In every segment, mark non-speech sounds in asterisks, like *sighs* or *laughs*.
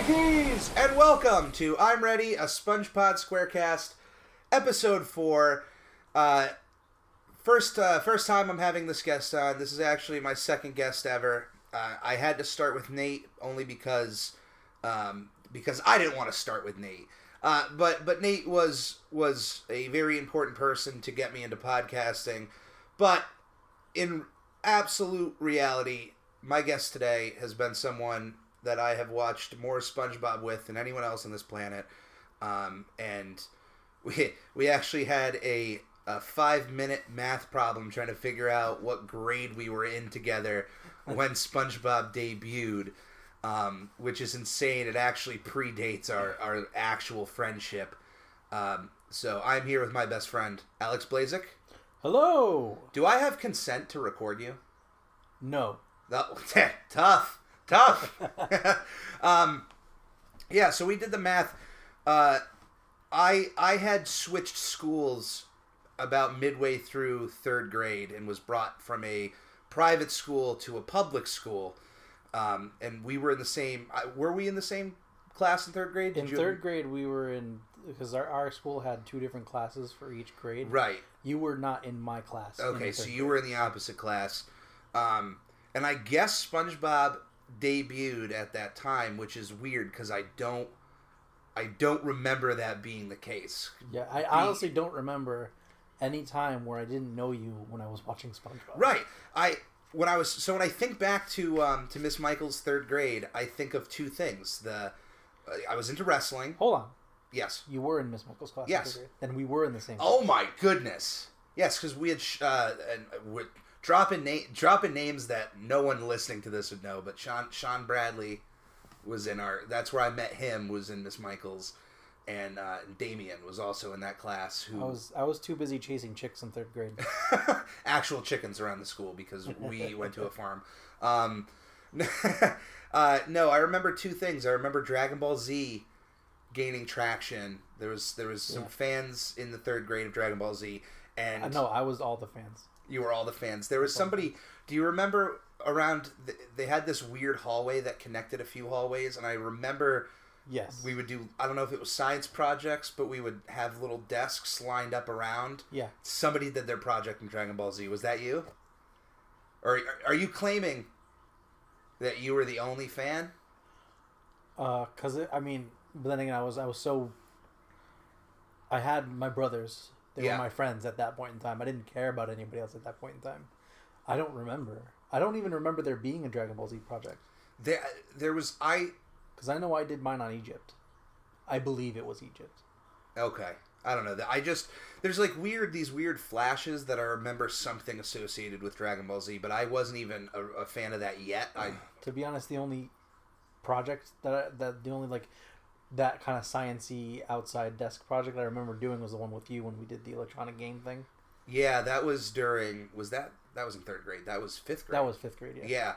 And welcome to I'm Ready, a SpongePod Squarecast, episode four. Uh, first, uh, first time I'm having this guest on. This is actually my second guest ever. Uh, I had to start with Nate only because, um, because I didn't want to start with Nate. Uh, but but Nate was was a very important person to get me into podcasting. But in absolute reality, my guest today has been someone that I have watched more SpongeBob with than anyone else on this planet. Um, and we we actually had a, a five minute math problem trying to figure out what grade we were in together *laughs* when SpongeBob debuted, um, which is insane. It actually predates our, our actual friendship. Um, so I'm here with my best friend, Alex Blascyk. Hello. Do I have consent to record you? No. That, *laughs* tough, tough. *laughs* *laughs* um, yeah, so we did the math. Uh, I I had switched schools about midway through third grade and was brought from a private school to a public school, um, and we were in the same. Were we in the same class in third grade? In you- third grade, we were in because our, our school had two different classes for each grade. right? You were not in my class. Okay, so you grade. were in the opposite class, um, and I guess SpongeBob debuted at that time, which is weird because I don't, I don't remember that being the case. Yeah, I honestly don't remember any time where I didn't know you when I was watching SpongeBob. Right. I when I was so when I think back to um, to Miss Michaels' third grade, I think of two things. The uh, I was into wrestling. Hold on. Yes. You were in Miss Michael's class. Yes. Then we were in the same. Oh my goodness. Yes, because we had sh- uh, and we're dropping na- dropping names that no one listening to this would know, but Sean Sean Bradley was in our. That's where I met him. Was in Miss Michaels, and uh, Damien was also in that class. Who I was I was too busy chasing chicks in third grade. *laughs* actual chickens around the school because we *laughs* went to a farm. Um, *laughs* uh, no, I remember two things. I remember Dragon Ball Z gaining traction. There was there was some Yeah. fans in the third grade of Dragon Ball Z, and I know I was all the fans. You were all the fans. There was somebody. Do you remember around? th- They had this weird hallway that connected a few hallways, and I remember Yes. we would do. I don't know if it was science projects, but we would have little desks lined up around. yeah. Somebody did their project in Dragon Ball Z. Was that you? Or are- are you claiming that you were the only fan? Uh, cause it, I mean, but then again, I was I was so. I had my brothers. They Yeah. were my friends at that point in time. I didn't care about anybody else at that point in time. I don't remember. I don't even remember there being a Dragon Ball Z project. There, uh, there was I. Because I know I did mine on Egypt. I believe it was Egypt. Okay, I don't know. that I just there's like weird these weird flashes that I remember something associated with Dragon Ball Z, but I wasn't even a, a fan of that yet. I *sighs* To be honest, the only project that I, that the only like that kind of sciency outside desk project I remember doing was the one with you when we did the electronic game thing. yeah, that was during was that that was in third grade. That was fifth grade. That was fifth grade. Yeah.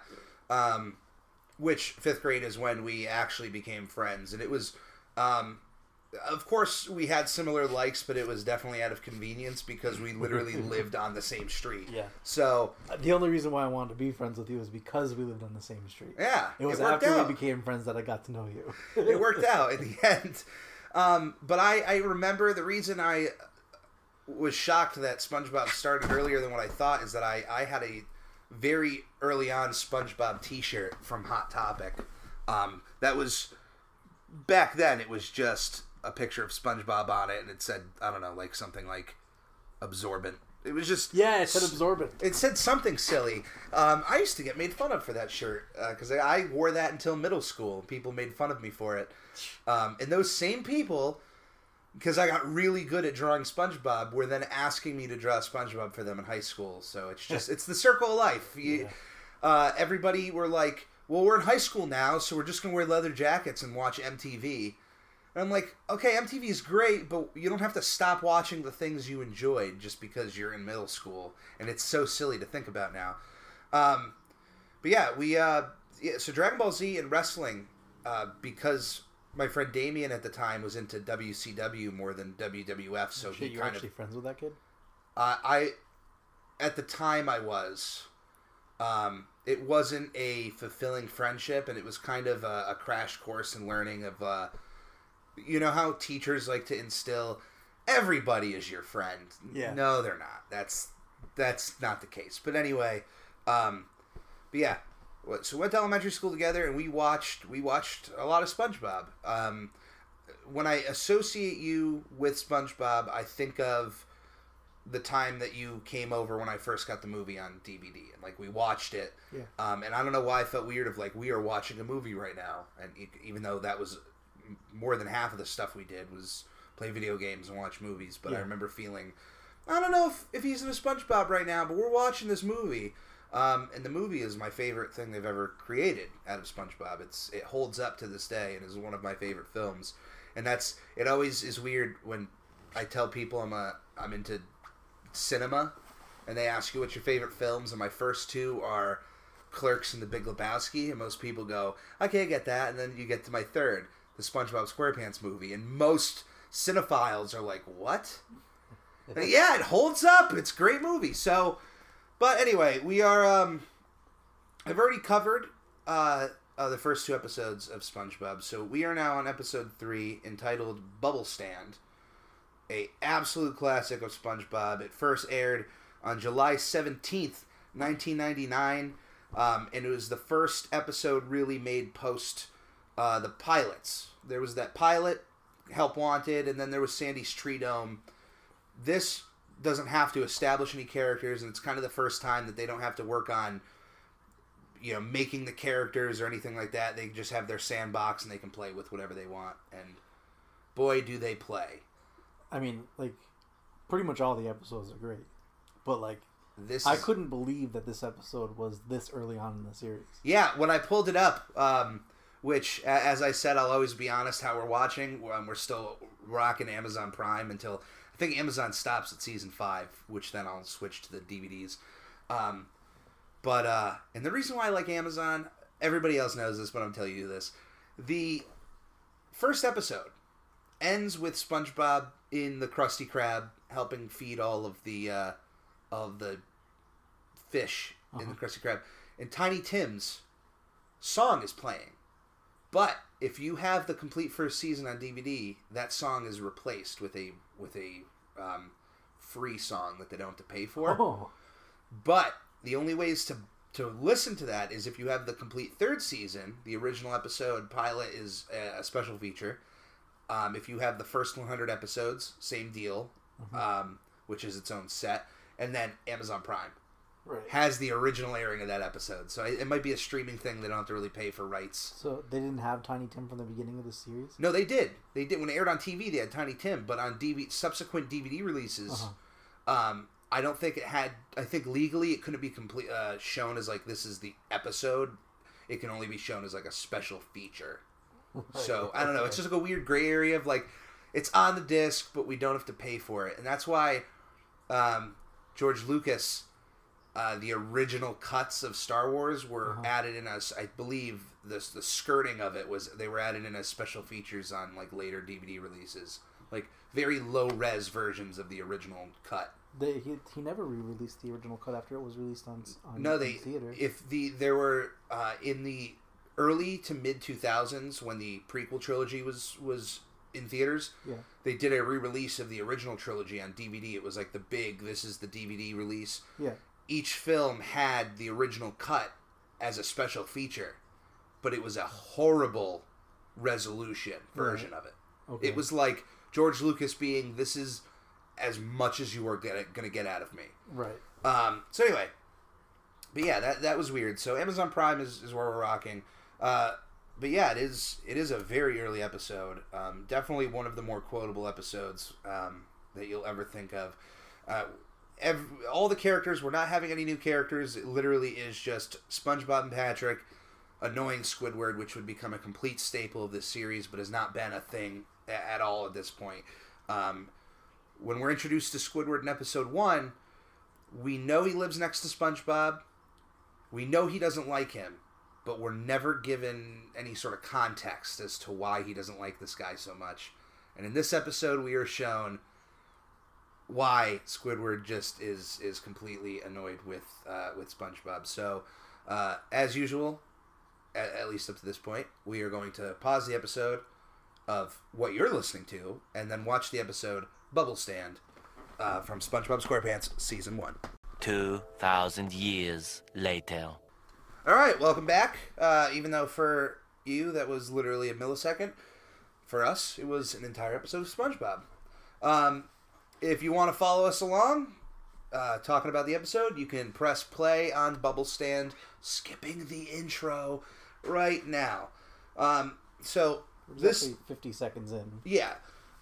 Yeah. Um, which fifth grade is when we actually became friends, and it was, um, of course, we had similar likes, but it was definitely out of convenience because we literally *laughs* lived on the same street. Yeah. So The only reason why I wanted to be friends with you is because we lived on the same street. yeah, It was worked after out. we became friends that I got to know you. it worked *laughs* out in the end. Um, but I, I remember the reason I was shocked that SpongeBob started earlier than what I thought is that I, I had a very early on SpongeBob T-shirt from Hot Topic. Um, that was back then. It was just a picture of SpongeBob on it, and it said I don't know, like something like absorbent. It was just Yeah, it said absorbent. it said something silly. Um, I used to get made fun of for that shirt because I, I wore that until middle school. People made fun of me for it, um, and those same people, because I got really good at drawing SpongeBob, were then asking me to draw SpongeBob for them in high school. So it's just it's the circle of life. You, uh, everybody were like, "Well, we're in high school now, so we're just gonna wear leather jackets and watch MTV." And I'm like, okay, MTV is great, but you don't have to stop watching the things you enjoyed just because you're in middle school. And it's so silly to think about now. Um, but yeah, we uh, yeah, so Dragon Ball Z and wrestling, uh, because my friend Damien at the time was into WCW more than WWF, so Shit, he you're kind actually of friends with that kid? uh, I at the time I was. Um, it wasn't a fulfilling friendship, and it was kind of a, a crash course in learning of, uh, you know, how teachers like to instill everybody is your friend. Yeah. No, they're not. That's that's not the case. But anyway, um, but yeah. So we went to elementary school together, and we watched we watched a lot of SpongeBob. Um, when I associate you with SpongeBob, I think of the time that you came over when I first got the movie on DVD, and like we watched it. Yeah. Um, and I don't know why I felt weird of like we are watching a movie right now, and even though that was more than half of the stuff we did was play video games and watch movies, but I remember feeling, I don't know if, if he's in a SpongeBob right now, but we're watching this movie. Um, and the movie is my favorite thing they've ever created out of SpongeBob. It's it holds up to this day and is one of my favorite films. And that's it. Always is weird when I tell people I'm a I'm into cinema, and they ask you what's your favorite films, and my first two are Clerks and The Big Lebowski, and most people go, okay, I get that, and then you get to my third, the SpongeBob SquarePants movie, and most cinephiles are like, what? *laughs* And yeah, it holds up. It's a great movie. So, but anyway, we are. Um, I've already covered uh, uh, the first two episodes of SpongeBob, so we are now on episode three, entitled "Bubble Stand," a absolute classic of SpongeBob. It first aired on July seventeenth, nineteen ninety nine, um, and it was the first episode really made post uh, the pilots. There was that pilot, Help Wanted, and then there was Sandy's Tree Dome this doesn't have to establish any characters and it's kind of the first time that they don't have to work on you know making the characters or anything like that they just have their sandbox and they can play with whatever they want and boy do they play I mean, like, pretty much all the episodes are great, but like, this I is- couldn't believe that this episode was this early on in the series. yeah when i pulled it up um, which as i said i'll always be honest how we're watching. Um, we're still rocking amazon prime until i think amazon stops at season five which then i'll switch to the dvds um, but uh, and the reason why i like amazon everybody else knows this but i'm telling you this. The first episode ends with spongebob in the krusty krab helping feed all of the uh, of the fish in the krusty krab. And tiny tim's song is playing but if you have the complete first season on dvd that song is replaced with a with a um, free song that they don't have to pay for Oh, but the only ways to to listen to that is if you have the complete third season. The original episode pilot is a, a special feature. Um, if you have the first 100 episodes, same deal, um, which is its own set, and then Amazon Prime right. has the original airing of that episode. So it, might be a streaming thing. They don't have to really pay for rights. So they didn't have Tiny Tim from the beginning of the series. No, they did. They did when it aired on TV. They had Tiny Tim, but on DV, subsequent DVD releases, Uh-huh. um, I don't think it had. I think legally it couldn't be complete uh, shown as like this is the episode. It can only be shown as like a special feature. *laughs* So I don't know. It's just like a weird gray area of like it's on the disc, but we don't have to pay for it, and that's why um, George Lucas, uh, the original cuts of Star Wars were added in as I believe the the skirting of it was they were added in as special features on like later DVD releases, like very low res versions of the original cut. They, he, he never re-released the original cut after it was released on on No, they theater. if the there were uh, in the early to mid two thousands when the prequel trilogy was was in theaters. Yeah. They did a re-release of the original trilogy on DVD. It was like the big. This is the DVD release. yeah, Each film had the original cut as a special feature, but it was a horrible resolution version of it. okay. It was like George Lucas being, "This is as much as you are gonna, gonna get out of me." right. Um, so anyway, but yeah, that that was weird. So Amazon Prime is, is where we're rocking. Uh, but yeah, it is it is a very early episode. Um, definitely one of the more quotable episodes um, that you'll ever think of. Uh, ev all the characters, we're not having any new characters. It literally is just SpongeBob and Patrick, annoying Squidward, which would become a complete staple of this series, but has not been a thing at all at this point. Um, when we're introduced to Squidward in episode one, we know he lives next to SpongeBob. We know he doesn't like him, but we're never given any sort of context as to why he doesn't like this guy so much. And in this episode, we are shown why Squidward just is is completely annoyed with uh, with SpongeBob. So, uh, as usual, at, at least up to this point, we are going to pause the episode of what you're listening to, and then watch the episode Bubble Stand uh, from SpongeBob SquarePants season one. 2,000 years later. All right, welcome back. Uh, even though for you that was literally a millisecond, for us it was an entire episode of SpongeBob. Um, if you want to follow us along, uh, talking about the episode, you can press play on Bubble Stand, skipping the intro right now. Um, so this, actually 50 seconds in. yeah,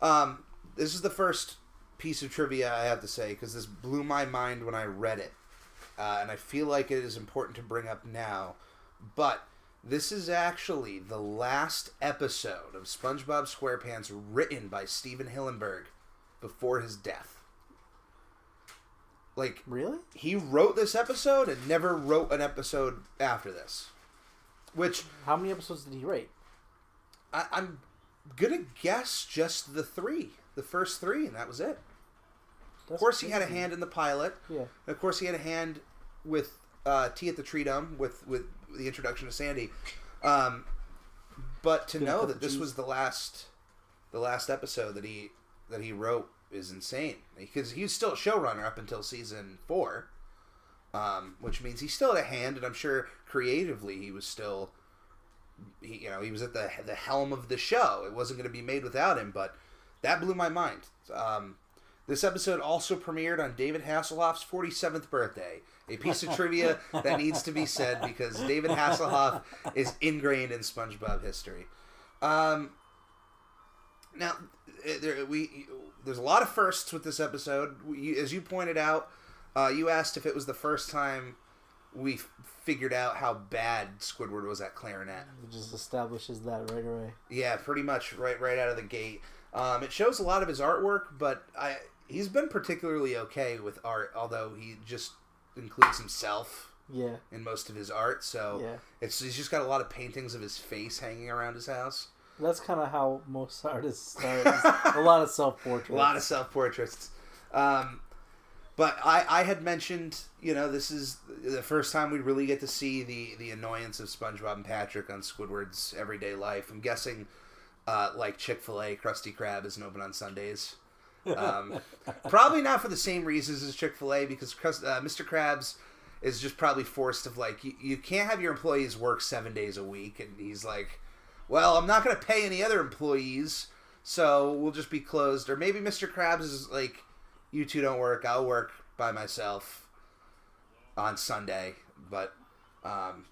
um, this is the first piece of trivia I have to say because this blew my mind when I read it, uh, and I feel like it is important to bring up now. But this is actually the last episode of SpongeBob SquarePants written by Stephen Hillenburg before his death. Like Really? he wrote this episode and never wrote an episode after this, which How many episodes did he write? I, I'm gonna guess just the three, the first three, and that was it. Of course, he had a hand in the pilot. Yeah. Of course, he had a hand with uh, Tea at the Tree Dome with with the introduction of Sandy. Um, but to know that this was the last the last episode that he that he wrote is insane because he was still a showrunner up until season four, um, which means he still had a hand, and I'm sure creatively he was still. He, you know, he was at the the helm of the show. It wasn't going to be made without him, but that blew my mind. Um, this episode also premiered on David Hasselhoff's 47th birthday. A piece of *laughs* trivia that needs to be said because David Hasselhoff is ingrained in SpongeBob history. Um, now, there, we there's a lot of firsts with this episode. We, as you pointed out, uh, you asked if it was the first time we f- figured out how bad Squidward was at clarinet. It just establishes that right away. Yeah, pretty much right right out of the gate. Um, it shows a lot of his artwork, but I he's been particularly okay with art, although he just includes himself Yeah. in most of his art. So Yeah. it's he's just got a lot of paintings of his face hanging around his house. That's kind of how most artists start. a lot of self portraits. *laughs* A lot of self portraits. Um, but I, I had mentioned, you know, this is the first time we really get to see the, the annoyance of SpongeBob and Patrick on Squidward's everyday life. I'm guessing, uh, like Chick fil A, Krusty Krab isn't open on Sundays. Um, *laughs* probably not for the same reasons as Chick fil A, because uh, Mr. Krabs is just probably forced of like, you, you can't have your employees work seven days a week. And he's like, well, I'm not going to pay any other employees, so we'll just be closed. Or maybe Mr. Krabs is like, you two don't work, I'll work by myself on Sunday. But um,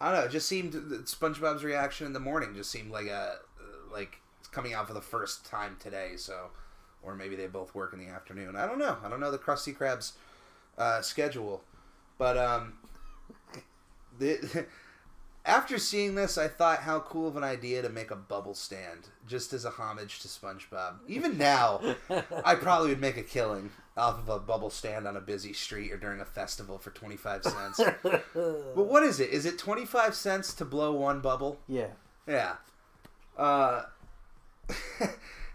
I don't know. It just seemed SpongeBob's reaction in the morning just seemed like a like it's coming out for the first time today. So, or maybe they both work in the afternoon. I don't know. I don't know the Krusty Krab's uh, schedule, but um, the. *laughs* After seeing this, I thought how cool of an idea to make a bubble stand, just as a homage to SpongeBob. Even now, I probably would make a killing off of a bubble stand on a busy street or during a festival for 25 cents. *laughs* but what is it? Is it 25 cents to blow one bubble? Yeah. Yeah. Uh, *laughs*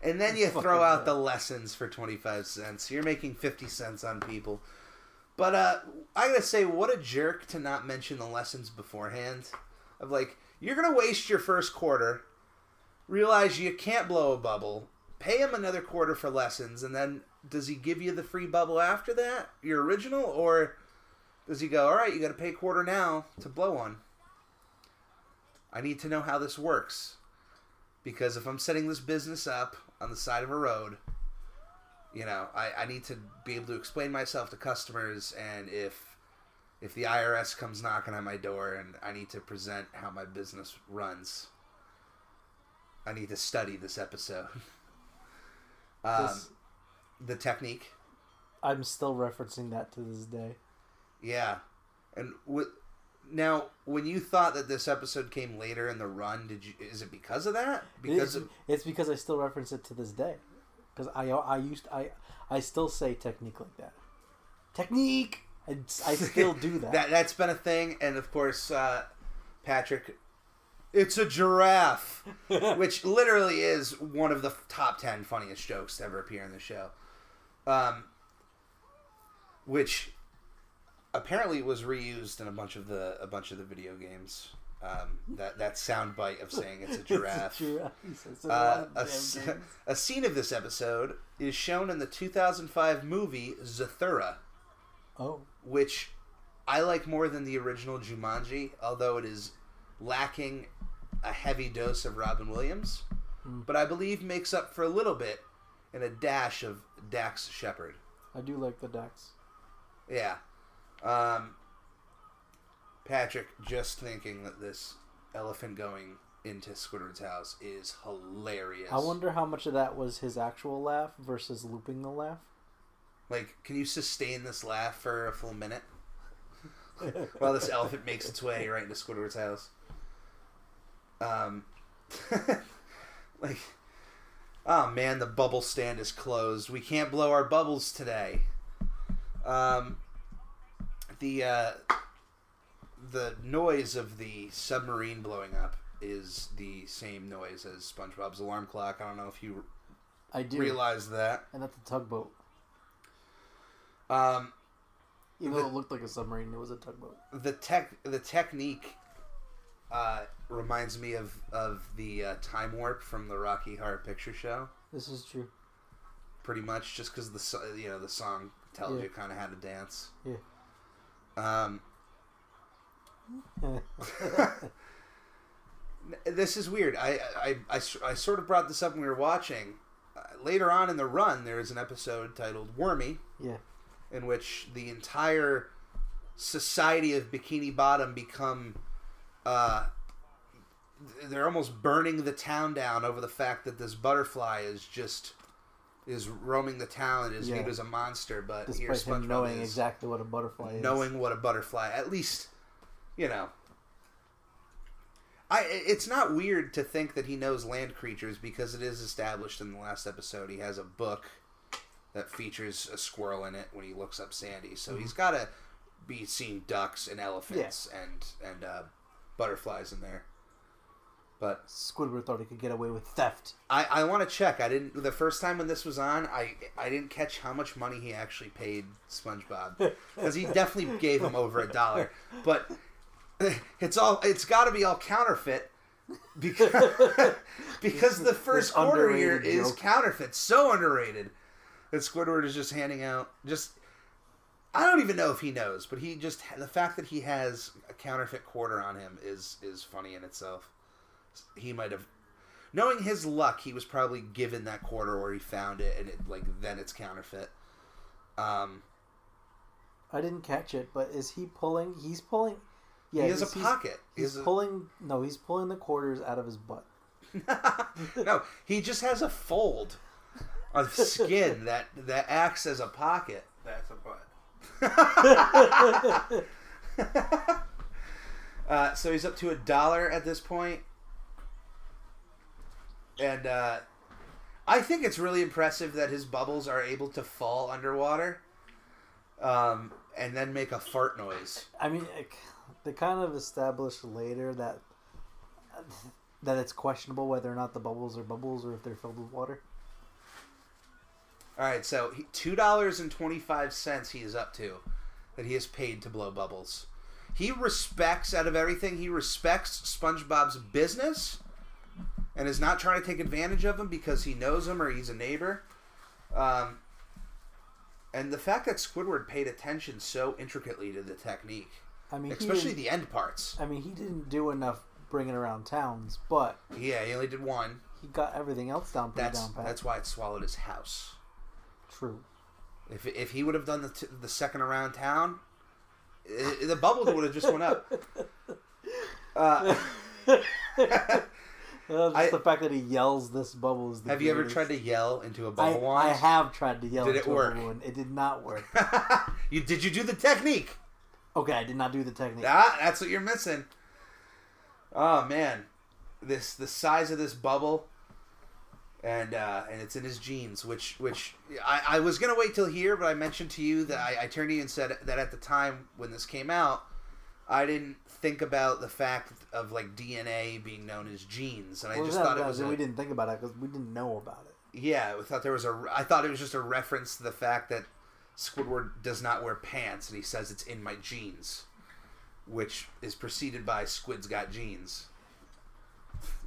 and then you throw out the lessons for 25 cents. You're making 50 cents on people. But uh, I gotta say, what a jerk to not mention the lessons beforehand. Of like, you're gonna waste your first quarter, realize you can't blow a bubble, pay him another quarter for lessons, and then does he give you the free bubble after that, your original, or does he go, all right, you gotta pay a quarter now to blow one? I need to know how this works. Because if I'm setting this business up on the side of a road, you know, I, I need to be able to explain myself to customers and if if the IRS comes knocking on my door and I need to present how my business runs, I need to study this episode. *laughs* um, This- the technique. I'm still referencing that to this day. Yeah. And with now, when you thought that this episode came later in the run, did you? Is it because of that? Because it's, of it's because I still reference it to this day. Because I I used I I still say technique like that. Technique. I, I still do *laughs* that. that that's been a thing, and of course, uh, Patrick. It's a giraffe, *laughs* which literally is one of the top ten funniest jokes to ever appear in the show. um, which apparently was reused in a bunch of the a bunch of the video games. Um, that that sound bite of saying it's a *laughs* giraffe. It's a giraffe. It's a Uh, a, damn s- games. a scene of this episode is shown in the 2005 movie Zathura, Oh, which I like more than the original Jumanji, although it is lacking a heavy dose of Robin Williams, Hmm. but I believe makes up for a little bit in a dash of Dax Shepard. I do like the Dax. Yeah. Um, Patrick, just thinking that this elephant going into Squidward's house is hilarious. I wonder how much of that was his actual laugh versus looping the laugh. Like, can you sustain this laugh for a full minute while this elephant makes its way right into Squidward's house? Um, *laughs* like, oh man, the bubble stand is closed. We can't blow our bubbles today. Um, the uh, the noise of the submarine blowing up is the same noise as SpongeBob's alarm clock. I don't know if you I do. realize that. And that's a tugboat. Um, Even The- though it looked like a submarine, it was a tugboat. the tech the technique uh, reminds me of of the uh, time warp from the Rocky Horror Picture Show. This is true. Pretty much, just because the you know the song tells Yeah. you kind of how to dance. Yeah. Um, *laughs* this is weird. I I I sort of brought this up when we were watching. Uh, later on in the run, there is an episode titled Wormy, yeah. In which the entire society of Bikini Bottom become uh, they're almost burning the town down over the fact that this butterfly is just is roaming the town and is Yeah. viewed as a monster. But here Despite him SpongeBob knowing is exactly what a butterfly is. knowing what a butterfly at least you know. I, it's not weird to think that he knows land creatures because it is established in the last episode. He has a book that features a squirrel in it when he looks up Sandy. So he's got to be seeing ducks and elephants and and uh, butterflies in there. But Squidward thought he could get away with theft. I, I want to check. I didn't the first time when this was on. I I didn't catch how much money he actually paid SpongeBob *laughs* because he definitely gave him over a dollar. But *laughs* it's all it's got to be all counterfeit because *laughs* because the first quarter here is counterfeit, so underrated that Squidward is just handing out just. I don't even know if he knows, but he just the fact that he has a counterfeit quarter on him is is funny in itself. He might have knowing his luck, he was probably given that quarter or he found it and it like then it's counterfeit. Um, I didn't catch it, but is he pulling? He's pulling. Yeah, he has a he's- he's- pocket. He's has a- pulling. No, he's pulling the quarters out of his butt. *laughs* no, he just has a fold of skin that that acts as a pocket. That's a butt. *laughs* uh, so he's up to a dollar at this point, and uh, I think it's really impressive that his bubbles are able to fall underwater, um, and then make a fart noise. I mean, it, they kind of established later that that it's questionable whether or not the bubbles are bubbles or if they're filled with water. All right, so two dollars and twenty five cents he is up to that he has paid to blow bubbles. He respects out of everything. He respects SpongeBob's business and is not trying to take advantage of him because he knows him or he's a neighbor. Um, and the fact that Squidward paid attention so intricately to the technique, I mean, especially the end parts. I mean, he didn't do enough bringing around towns, but Yeah, he only did one. he got everything else down pretty That's down pat. that's why it swallowed his house. True. If, if he would have done the, t- the second around town, i the bubble would have just went up. *laughs* Uh, *laughs* Uh, just I- the fact that he yells this bubble is the have you ever tried to yell into a bubble wand? I have tried to yell Did it into a work? bubble and it did not work. *laughs* you did you do the technique? Okay, I did not do the technique. Ah, that's what you're missing. Oh man, this the size of this bubble, and uh, and it's in his jeans. Which which I, I was gonna wait till here, but I mentioned to you that I, I turned to you and said that at the time when this came out, I didn't think about the fact of like DNA being known as genes, and I Well, just thought it was. we didn't think about it because we didn't know about it. Yeah, I thought there was a. I thought it was just a reference to the fact that Squidward does not wear pants, and he says it's in my jeans, which is preceded by Squid's got jeans.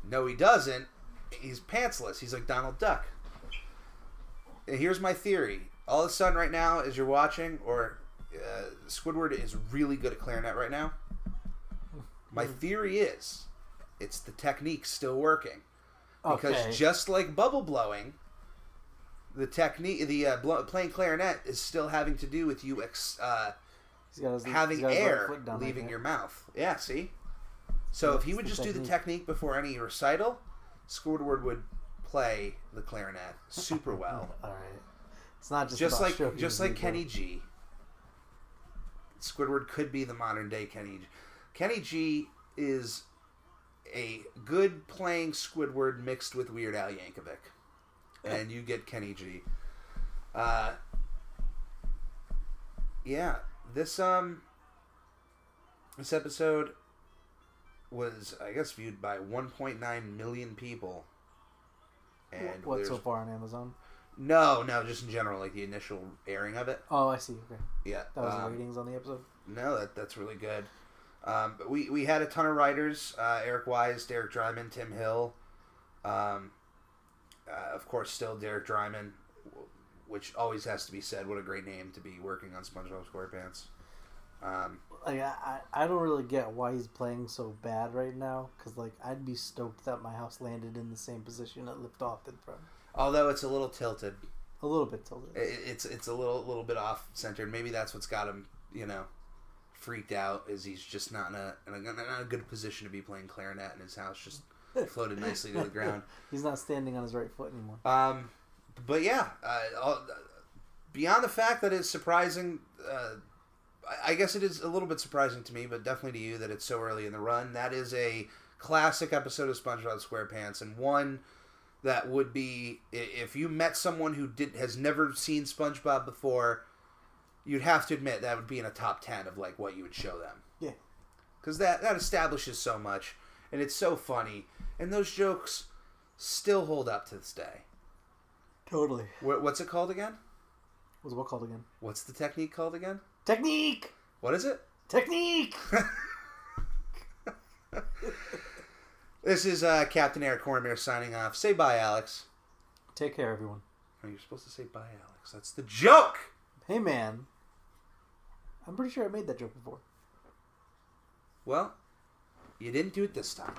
No, he doesn't. He's pantsless. He's like Donald Duck. And here's my theory. All of a sudden, right now, as you're watching, or uh, Squidward is really good at clarinet right now. My theory is, it's the technique still working because Okay. just like bubble blowing, the technique, the uh, playing clarinet is still having to do with you ex, uh, having he's got his right air leaving your mouth. Yeah, see. So if he would just do the technique. technique before any recital, Squidward would play the clarinet super *laughs* well. All right. It's not just just like just like Kenny G. Squidward could be the modern day Kenny. G. Kenny G is a good playing Squidward mixed with Weird Al Yankovic, and you get Kenny G. Uh, yeah, this um, this episode was I guess viewed by 1.9 million people. And what so far on Amazon? no, no, just in general, like the initial airing of it. Oh, I see. Okay, Yeah, that was um, the ratings on the episode. No, that that's really good. Um, but we we had a ton of writers: uh, Erik Wiese, Derek Drymon, Tim Hill. Um, uh, of course, still Derek Drymon, which always has to be said. What a great name to be working on SpongeBob SquarePants. Um, Like I, I, don't really get why he's playing so bad right now. Cause like I'd be stoked that my house landed in the same position it lifted off in from. although it's a little tilted, A little bit tilted. i- it's it's a little little bit off centered. Maybe that's what's got him, you know, freaked out. Is he's just not in a in a, not a good position to be playing clarinet, and his house just *laughs* floated nicely to the ground. *laughs* He's not standing on his right foot anymore. Um, but yeah, uh, all- beyond the fact that it's surprising, uh, I- guess it is a little bit surprising to me, but definitely to you that it's so early in the run. That is a classic episode of SpongeBob SquarePants, and one that would be if you met someone who did has never seen SpongeBob before, you'd have to admit that would be in a top ten of like what you would show them Yeah. because that that establishes so much, and it's so funny, and those jokes still hold up to this day. Totally. What's it called again? What's what called again? What's the technique called again? Technique. What is it? Technique. *laughs* This is uh, Captain Eric Cormier signing off. Say bye, Alex. Take care, everyone. Oh, you're supposed to say bye, Alex. That's the joke. Hey, man. I'm pretty sure I made that joke before. Well, you didn't do it this time.